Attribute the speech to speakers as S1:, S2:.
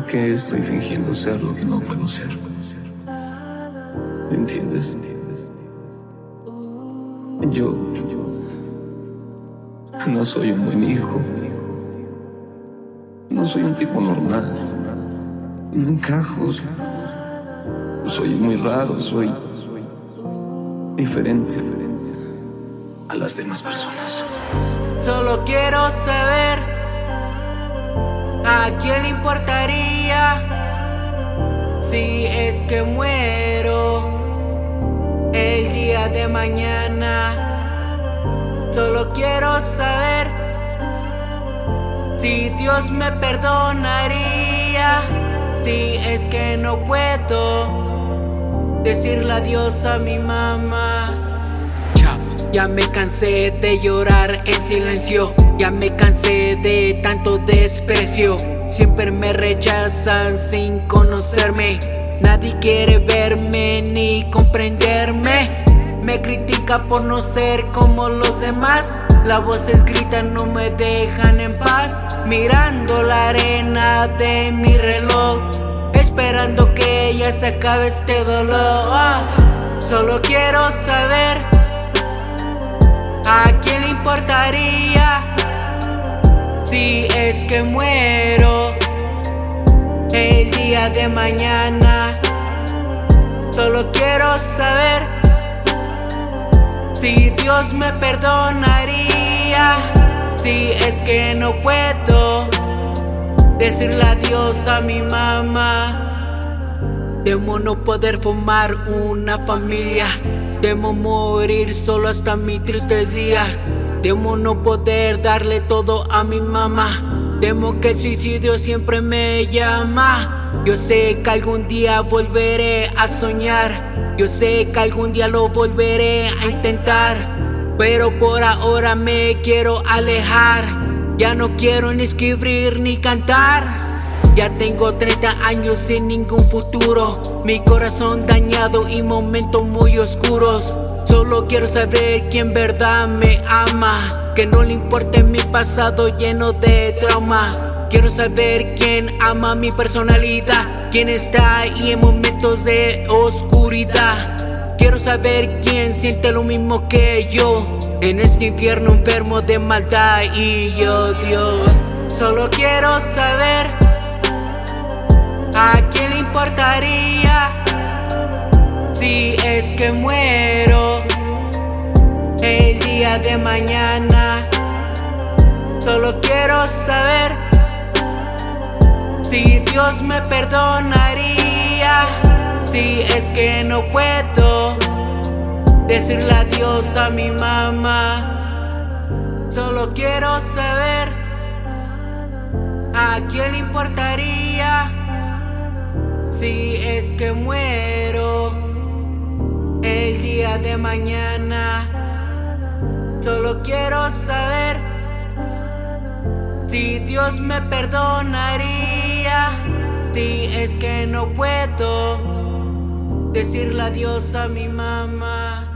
S1: ¿Por qué estoy fingiendo ser lo que no puedo ser? ¿Entiendes? Yo no soy un buen hijo. No soy un tipo normal. No encajo. Soy muy raro, soy diferente a las demás personas.
S2: Solo quiero saber a quién importaría si es que muero el día de mañana. Solo quiero saber si Dios me perdonaría si es que no puedo decirle adiós a mi mamá. Ya me cansé de llorar en silencio, ya me cansé de tanto desprecio. Siempre me rechazan sin conocerme, nadie quiere verme ni comprenderme. Me critica por no ser como los demás. Las voces gritan, no me dejan en paz. Mirando la arena de mi reloj, esperando que ya se acabe este dolor. Solo quiero saber ¿A quién le importaría si es que muero el día de mañana? Solo quiero saber si Dios me perdonaría si es que no puedo decirle adiós a mi mamá. Debo no poder formar una familia Demo morir solo hasta mi tristes Demo no poder darle todo a mi mamá. Demo que el suicidio siempre me llama. Yo sé que algún día volveré a soñar. Yo sé que algún día lo volveré a intentar. Pero por ahora me quiero alejar. Ya no quiero ni escribir ni cantar. Ya tengo 30 años sin ningún futuro. Mi corazón dañado y momentos muy oscuros. Solo quiero saber quién verdad me ama. Que no le importe mi pasado lleno de trauma. Quiero saber quién ama mi personalidad. Quién está ahí en momentos de oscuridad. Quiero saber quién siente lo mismo que yo. En este infierno enfermo de maldad y odio. Solo quiero saber ¿A quién le importaría que muero el día de mañana? Solo quiero saber si Dios me perdonaría si es que no puedo decirle adiós a mi mamá. Solo quiero saber a quién importaría si es que muero de mañana. Solo quiero saber si Dios me perdonaría. Si es que no puedo decirle adiós a mi mamá.